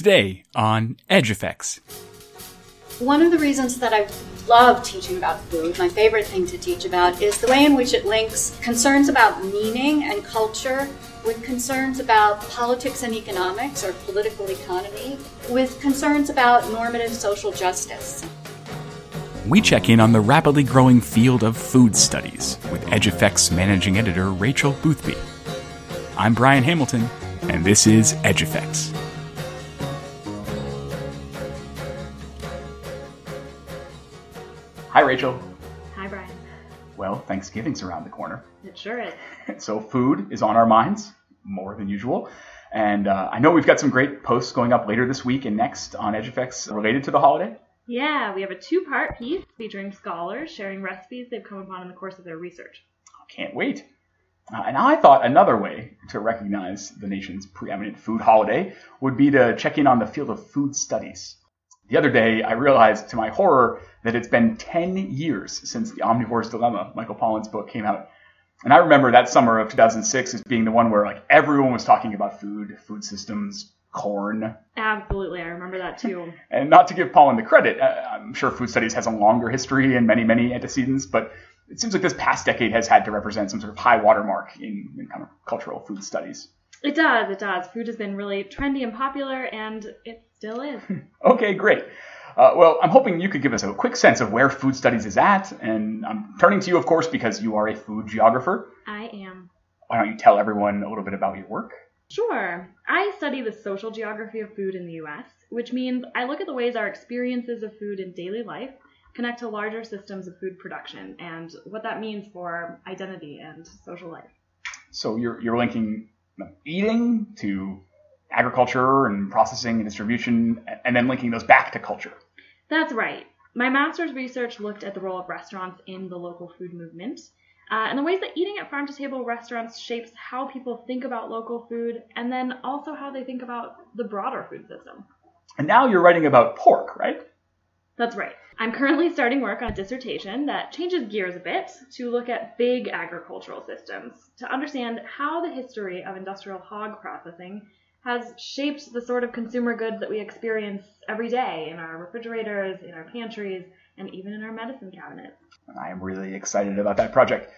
Today on Edge Effects. One of the reasons that I love teaching about food, my favorite thing to teach about, is the way in which it links concerns about meaning and culture with concerns about politics and economics or political economy, with concerns about normative social justice. We check in on the rapidly growing field of food studies with Edge Effects managing editor Rachel Boothby. I'm Brian Hamilton, and this is Edge Hi, Rachel. Hi, Brian. Well, Thanksgiving's around the corner. It sure is. so food is on our minds more than usual. And uh, I know we've got some great posts going up later this week and next on Edge Effects related to the holiday. Yeah, we have a two part piece featuring scholars sharing recipes they've come upon in the course of their research. Can't wait. Uh, and I thought another way to recognize the nation's preeminent food holiday would be to check in on the field of food studies. The other day, I realized to my horror that it's been 10 years since The Omnivore's Dilemma, Michael Pollan's book, came out. And I remember that summer of 2006 as being the one where like everyone was talking about food, food systems, corn. Absolutely, I remember that too. and not to give Pollan the credit, uh, I'm sure food studies has a longer history and many, many antecedents, but it seems like this past decade has had to represent some sort of high watermark in, in kind of cultural food studies. It does, it does. Food has been really trendy and popular, and it still is. okay, great. Uh, well, I'm hoping you could give us a quick sense of where food studies is at, and I'm turning to you, of course, because you are a food geographer. I am. Why don't you tell everyone a little bit about your work? Sure. I study the social geography of food in the US, which means I look at the ways our experiences of food in daily life connect to larger systems of food production and what that means for identity and social life. So you're, you're linking eating to agriculture and processing and distribution, and then linking those back to culture. That's right. My master's research looked at the role of restaurants in the local food movement. Uh, and the ways that eating at farm to table restaurants shapes how people think about local food and then also how they think about the broader food system. And now you're writing about pork, right? That's right. I'm currently starting work on a dissertation that changes gears a bit to look at big agricultural systems to understand how the history of industrial hog processing has shaped the sort of consumer goods that we experience every day in our refrigerators, in our pantries, and even in our medicine cabinets. I am really excited about that project.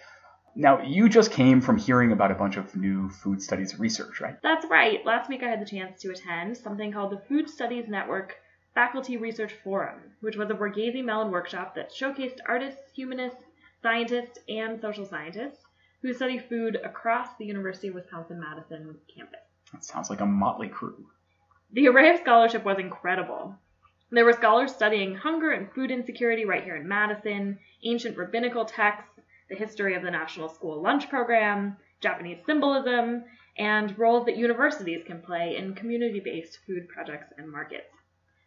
Now, you just came from hearing about a bunch of new food studies research, right? That's right. Last week I had the chance to attend something called the Food Studies Network Faculty Research Forum, which was a Borghesi Mellon workshop that showcased artists, humanists, scientists, and social scientists who study food across the University of Wisconsin Madison campus. That sounds like a motley crew. The array of scholarship was incredible. There were scholars studying hunger and food insecurity right here in Madison, ancient rabbinical texts, the history of the National School Lunch Program, Japanese symbolism, and roles that universities can play in community based food projects and markets.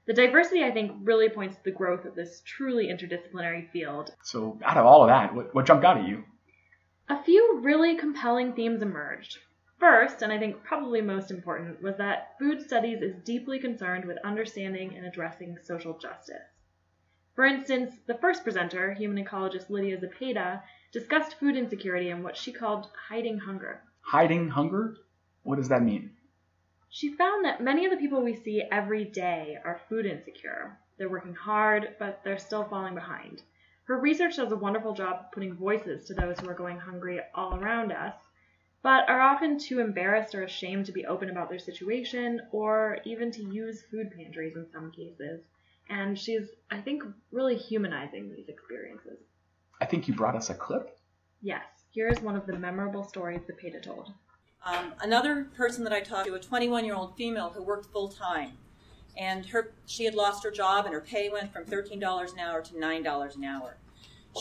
The diversity, I think, really points to the growth of this truly interdisciplinary field. So, out of all of that, what, what jumped out at you? A few really compelling themes emerged. First, and I think probably most important, was that food studies is deeply concerned with understanding and addressing social justice. For instance, the first presenter, human ecologist Lydia Zepeda, discussed food insecurity and what she called hiding hunger. Hiding hunger? What does that mean? She found that many of the people we see every day are food insecure. They're working hard, but they're still falling behind. Her research does a wonderful job of putting voices to those who are going hungry all around us, but are often too embarrassed or ashamed to be open about their situation or even to use food pantries in some cases. And she's, I think, really humanizing these experiences. I think you brought us a clip. Yes, here's one of the memorable stories Zepeda told. Um, another person that I talked to, a 21 year old female who worked full time, and her she had lost her job and her pay went from $13 an hour to $9 an hour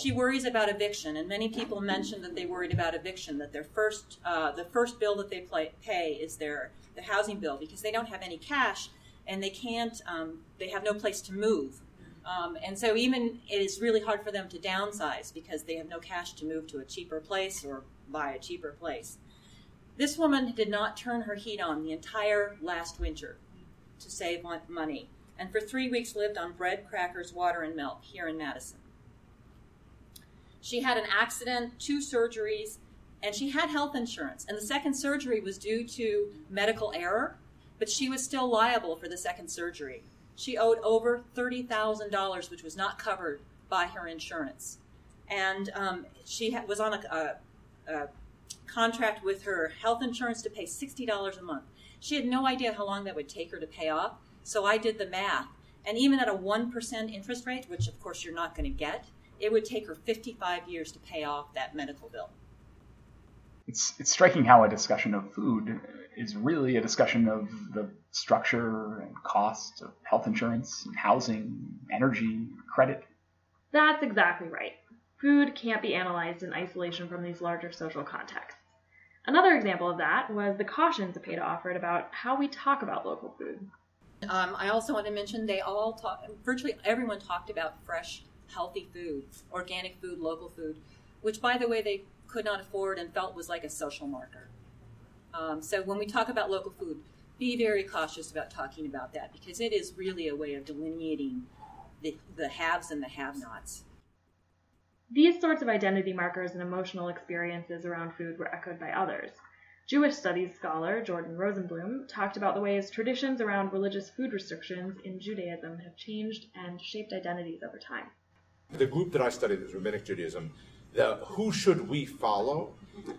she worries about eviction, and many people mentioned that they worried about eviction. That their first, uh, the first bill that they play, pay is their the housing bill because they don't have any cash and they can't. Um, they have no place to move, um, and so even it is really hard for them to downsize because they have no cash to move to a cheaper place or buy a cheaper place. This woman did not turn her heat on the entire last winter to save money, and for three weeks lived on bread, crackers, water, and milk here in Madison. She had an accident, two surgeries, and she had health insurance. And the second surgery was due to medical error. but she was still liable for the second surgery. She owed over $30,000, which was not covered by her insurance. And um, she ha- was on a, a, a contract with her health insurance to pay $60 a month. She had no idea how long that would take her to pay off, so I did the math. And even at a 1% interest rate, which of course you're not going to get, it would take her 55 years to pay off that medical bill. It's, it's striking how a discussion of food is really a discussion of the structure and cost of health insurance, and housing, energy, credit. That's exactly right. Food can't be analyzed in isolation from these larger social contexts. Another example of that was the cautions Zepeda offered about how we talk about local food. Um, I also want to mention they all talk, virtually everyone talked about fresh, healthy food, organic food, local food, which, by the way, they could not afford and felt was like a social marker. Um, so when we talk about local food, be very cautious about talking about that because it is really a way of delineating the, the haves and the have nots. These sorts of identity markers and emotional experiences around food were echoed by others. Jewish studies scholar Jordan Rosenblum talked about the ways traditions around religious food restrictions in Judaism have changed and shaped identities over time. The group that I studied is Rabbinic Judaism. The who should we follow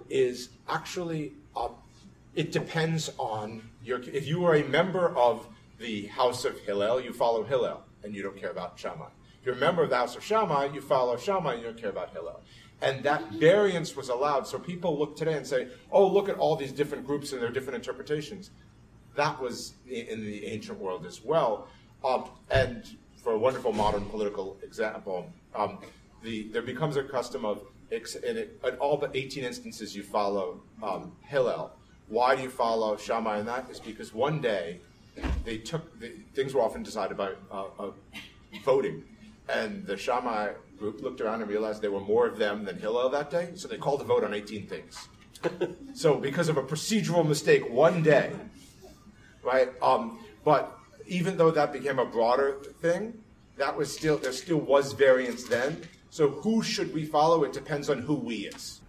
is actually uh, it depends on your. If you are a member of the House of Hillel, you follow Hillel, and you don't care about Shammai. If you're a member of the House of Shammai, you follow Shammai, and you don't care about Hillel. And that variance was allowed. So people look today and say, oh, look at all these different groups and their different interpretations. That was in the ancient world as well. Um, and for a wonderful modern political example, um, the, there becomes a custom of, in, it, in, all but 18 instances, you follow um, Hillel. Why do you follow Shammai in that? Is because one day they took, the, things were often decided by uh, uh, voting. And the Shammai group looked around and realized there were more of them than Hillel that day, so they called a vote on 18 things. so because of a procedural mistake one day, right? Um, but even though that became a broader thing, that was still there still was variance then. So who should we follow? It depends on who we is.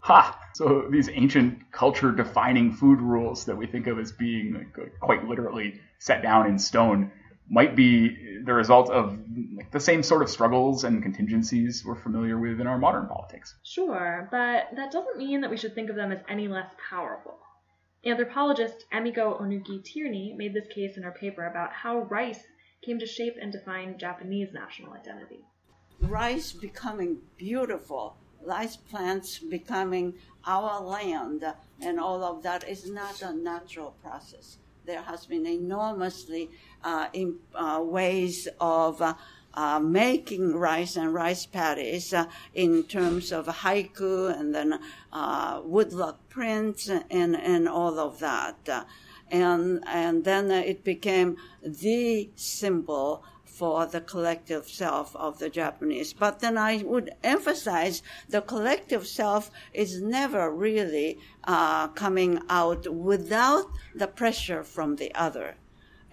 Ha! So these ancient culture defining food rules that we think of as being like, quite literally set down in stone might be the result of like, the same sort of struggles and contingencies we're familiar with in our modern politics. Sure, but that doesn't mean that we should think of them as any less powerful. Anthropologist Emiko Ohnuki Tierney made this case in her paper about how rice came to shape and define Japanese national identity. Rice becoming beautiful, rice plants becoming our land, and all of that is not a natural process there has been enormously uh, in, uh, ways of uh, making rice and rice paddies uh, in terms of haiku and then uh, woodblock prints and, and all of that. and, and then it became the symbol for the collective self of the Japanese. But then I would emphasize the collective self is never really uh, coming out without the pressure from the other.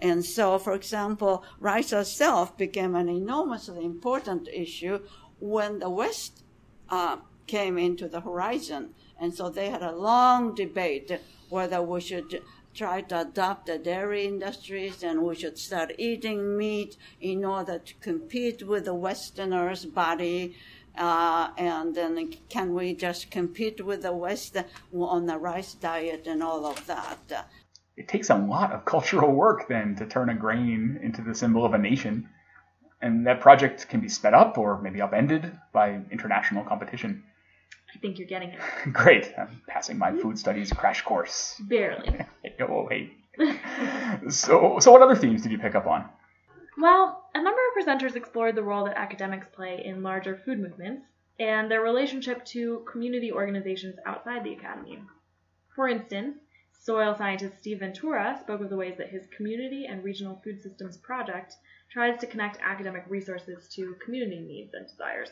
And so, for example, rights itself became an enormously important issue when the West uh, came into the horizon. And so they had a long debate whether we should try to adopt the dairy industries and we should start eating meat in order to compete with the Westerners' body. Uh, and then can we just compete with the West on the rice diet and all of that? It takes a lot of cultural work then to turn a grain into the symbol of a nation. And that project can be sped up or maybe upended by international competition. I think you're getting it. Great. I'm passing my food studies crash course. Barely. oh, wait. so, so what other themes did you pick up on? Well, a number of presenters explored the role that academics play in larger food movements and their relationship to community organizations outside the academy. For instance, soil scientist Steve Ventura spoke of the ways that his Community and Regional Food Systems project tries to connect academic resources to community needs and desires.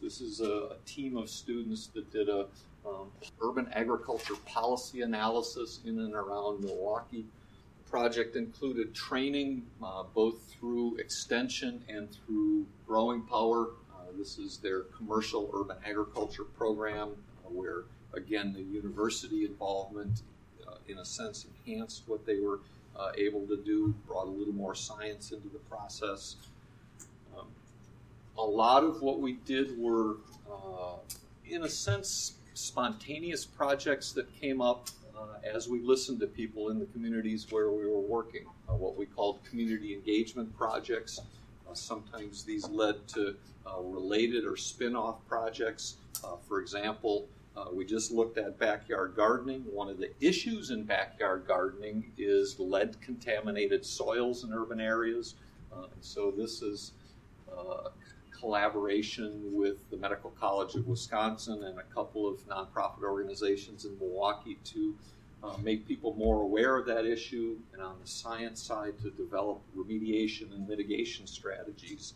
This is a, a team of students that did a um, urban agriculture policy analysis in and around Milwaukee. The project included training uh, both through extension and through growing power. Uh, this is their commercial urban agriculture program, uh, where again the university involvement in a sense, enhanced what they were uh, able to do, brought a little more science into the process. Um, a lot of what we did were, uh, in a sense, spontaneous projects that came up uh, as we listened to people in the communities where we were working, uh, what we called community engagement projects. Uh, sometimes these led to uh, related or spin off projects. Uh, for example, uh, we just looked at backyard gardening. One of the issues in backyard gardening is lead contaminated soils in urban areas. and so this is collaboration with the Medical College of Wisconsin and a couple of nonprofit organizations in Milwaukee to uh, make people more aware of that issue and on the science side to develop remediation and mitigation strategies.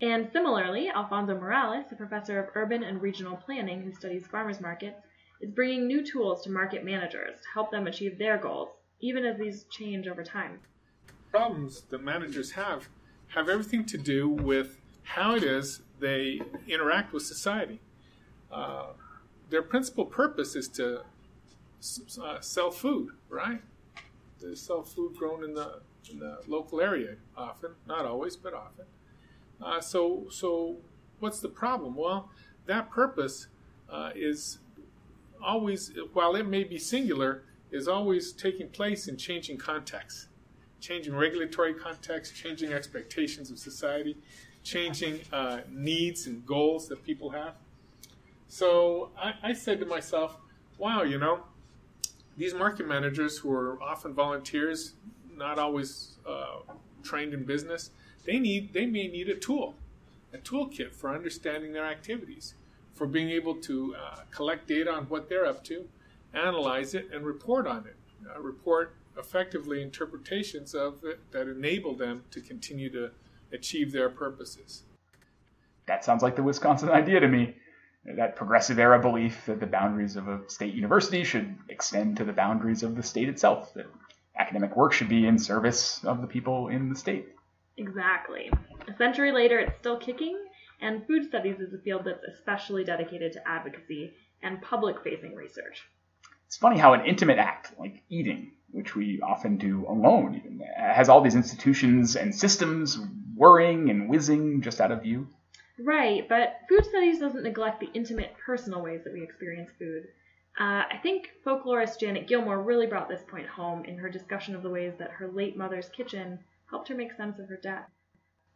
And similarly, Alfonso Morales, a professor of urban and regional planning who studies farmers markets, is bringing new tools to market managers to help them achieve their goals, even as these change over time. Problems that managers have have everything to do with how it is they interact with society. Uh, their principal purpose is to uh, sell food, right? They sell food grown in the in the local area often, not always, but often. Uh, so, so what's the problem? Well, that purpose uh, is always, while it may be singular, is always taking place in changing contexts, changing regulatory context, changing expectations of society, changing uh, needs and goals that people have. So I, I said to myself, wow, you know, these market managers who are often volunteers, not always uh, trained in business, they need they may need a tool, a toolkit for understanding their activities, for being able to uh, collect data on what they're up to, analyze it, and report on it. Uh, report effectively interpretations of it that enable them to continue to achieve their purposes. That sounds like the Wisconsin idea to me. That progressive era belief that the boundaries of a state university should extend to the boundaries of the state itself, that academic work should be in service of the people in the state. Exactly. A century later, it's still kicking, and food studies is a field that's especially dedicated to advocacy and public facing research. It's funny how an intimate act like eating, which we often do alone, even, has all these institutions and systems whirring and whizzing just out of view. Right, but food studies doesn't neglect the intimate, personal ways that we experience food. Uh, I think folklorist Janet Gilmore really brought this point home in her discussion of the ways that her late mother's kitchen helped her make sense of her death.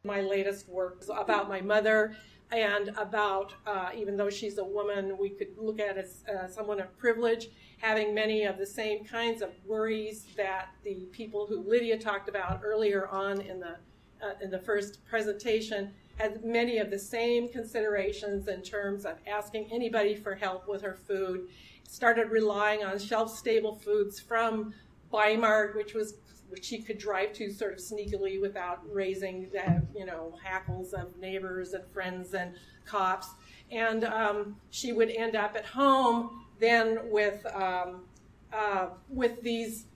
My latest work is about my mother and about, uh, even though she's a woman, we could look at as uh, someone of privilege, having many of the same kinds of worries that the people who Lydia talked about earlier on in the uh, in the first presentation had many of the same considerations in terms of asking anybody for help with her food. Started relying on shelf stable foods from Bi-Mart, which was which she could drive to sort of sneakily without raising the, you know, hackles of neighbors and friends and cops. And um, she would end up at home then with um, uh, with these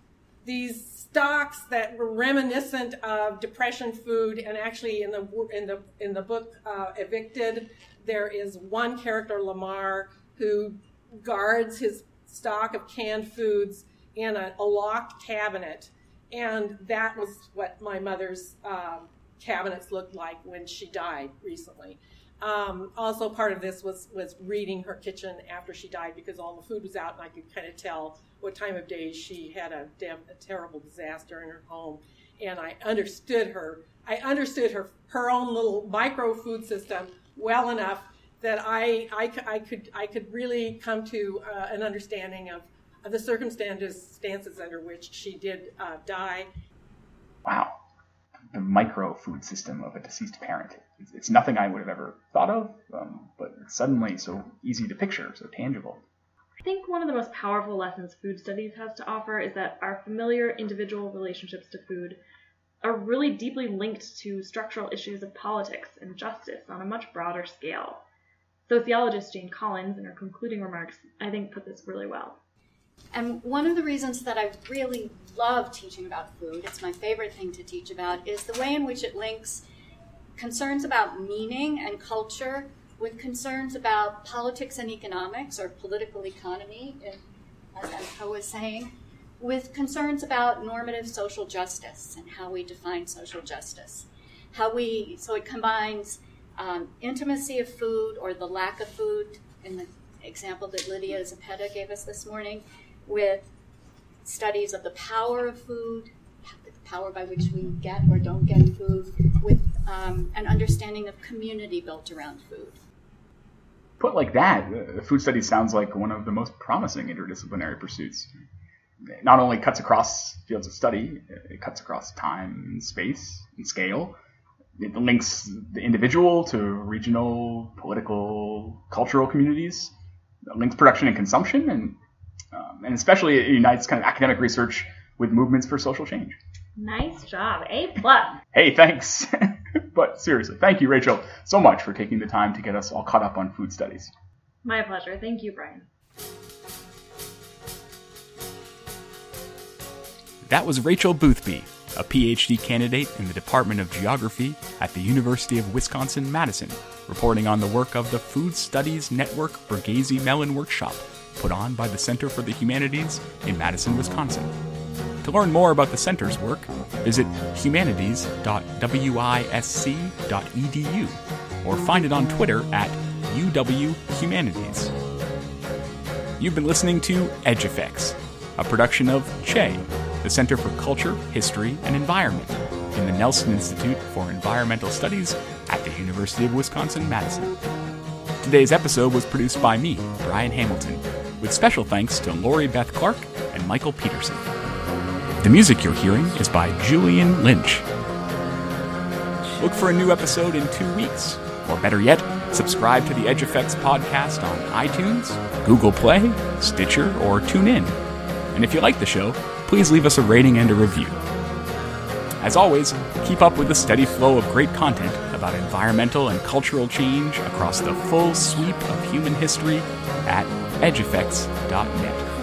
these stocks that were reminiscent of depression food. And actually, in the in the in the book uh, Evicted, there is one character, Lamar, who guards his stock of canned foods in a, a locked cabinet and that was what my mother's um, cabinets looked like when she died recently. Um, also, part of this was was reading her kitchen after she died because all the food was out, and I could kind of tell what time of day she had a, damn, a terrible disaster in her home, and I understood her. I understood her her own little micro food system well enough that I I, I could I could really come to uh, an understanding of the circumstances under which she did uh, die. Wow. The micro food system of a deceased parent. It's, it's nothing I would have ever thought of, um, but it's suddenly so easy to picture, so tangible. I think one of the most powerful lessons food studies has to offer is that our familiar individual relationships to food are really deeply linked to structural issues of politics and justice on a much broader scale. Sociologist Jane Collins, in her concluding remarks, I think put this really well. And one of the reasons that I really love teaching about food, it's my favorite thing to teach about, is the way in which it links concerns about meaning and culture with concerns about politics and economics or political economy. As Emiko was saying, with concerns about normative social justice and how we define social justice. How we, so it combines um, intimacy of food or the lack of food in the example that Lydia Zepeda gave us this morning, with studies of the power of food, the power by which we get or don't get food, with um, an understanding of community built around food. Put like that, uh, food studies sounds like one of the most promising interdisciplinary pursuits. It not only cuts across fields of study, it cuts across time and space and scale. It links the individual to regional, political, cultural communities. It links production and consumption, and um, and especially it unites kind of academic research with movements for social change. Nice job. A plus. Hey, thanks. but seriously, thank you, Rachel, so much for taking the time to get us all caught up on food studies. My pleasure. Thank you, Brian. That was Rachel Boothby, a PhD candidate in the Department of Geography at the University of Wisconsin Madison, reporting on the work of the Food Studies Network Borghesi Mellon Workshop, put on by the Center for the Humanities in Madison, Wisconsin. To learn more about the center's work, visit humanities.wisc.edu or find it on Twitter at UWHumanities. You've been listening to Edge Effects, a production of CHE, the Center for Culture, History, and Environment in the Nelson Institute for Environmental Studies at the University of Wisconsin Madison. Today's episode was produced by me, Brian Hamilton, with special thanks to Lori Beth Clark and Michael Peterson. The music you're hearing is by Julian Lynch. Look for a new episode in two weeks, or better yet, subscribe to the Edge Effects podcast on iTunes, Google Play, Stitcher, or TuneIn. And if you like the show, please leave us a rating and a review. As always, keep up with the steady flow of great content about environmental and cultural change across the full sweep of human history at edgeeffects.net.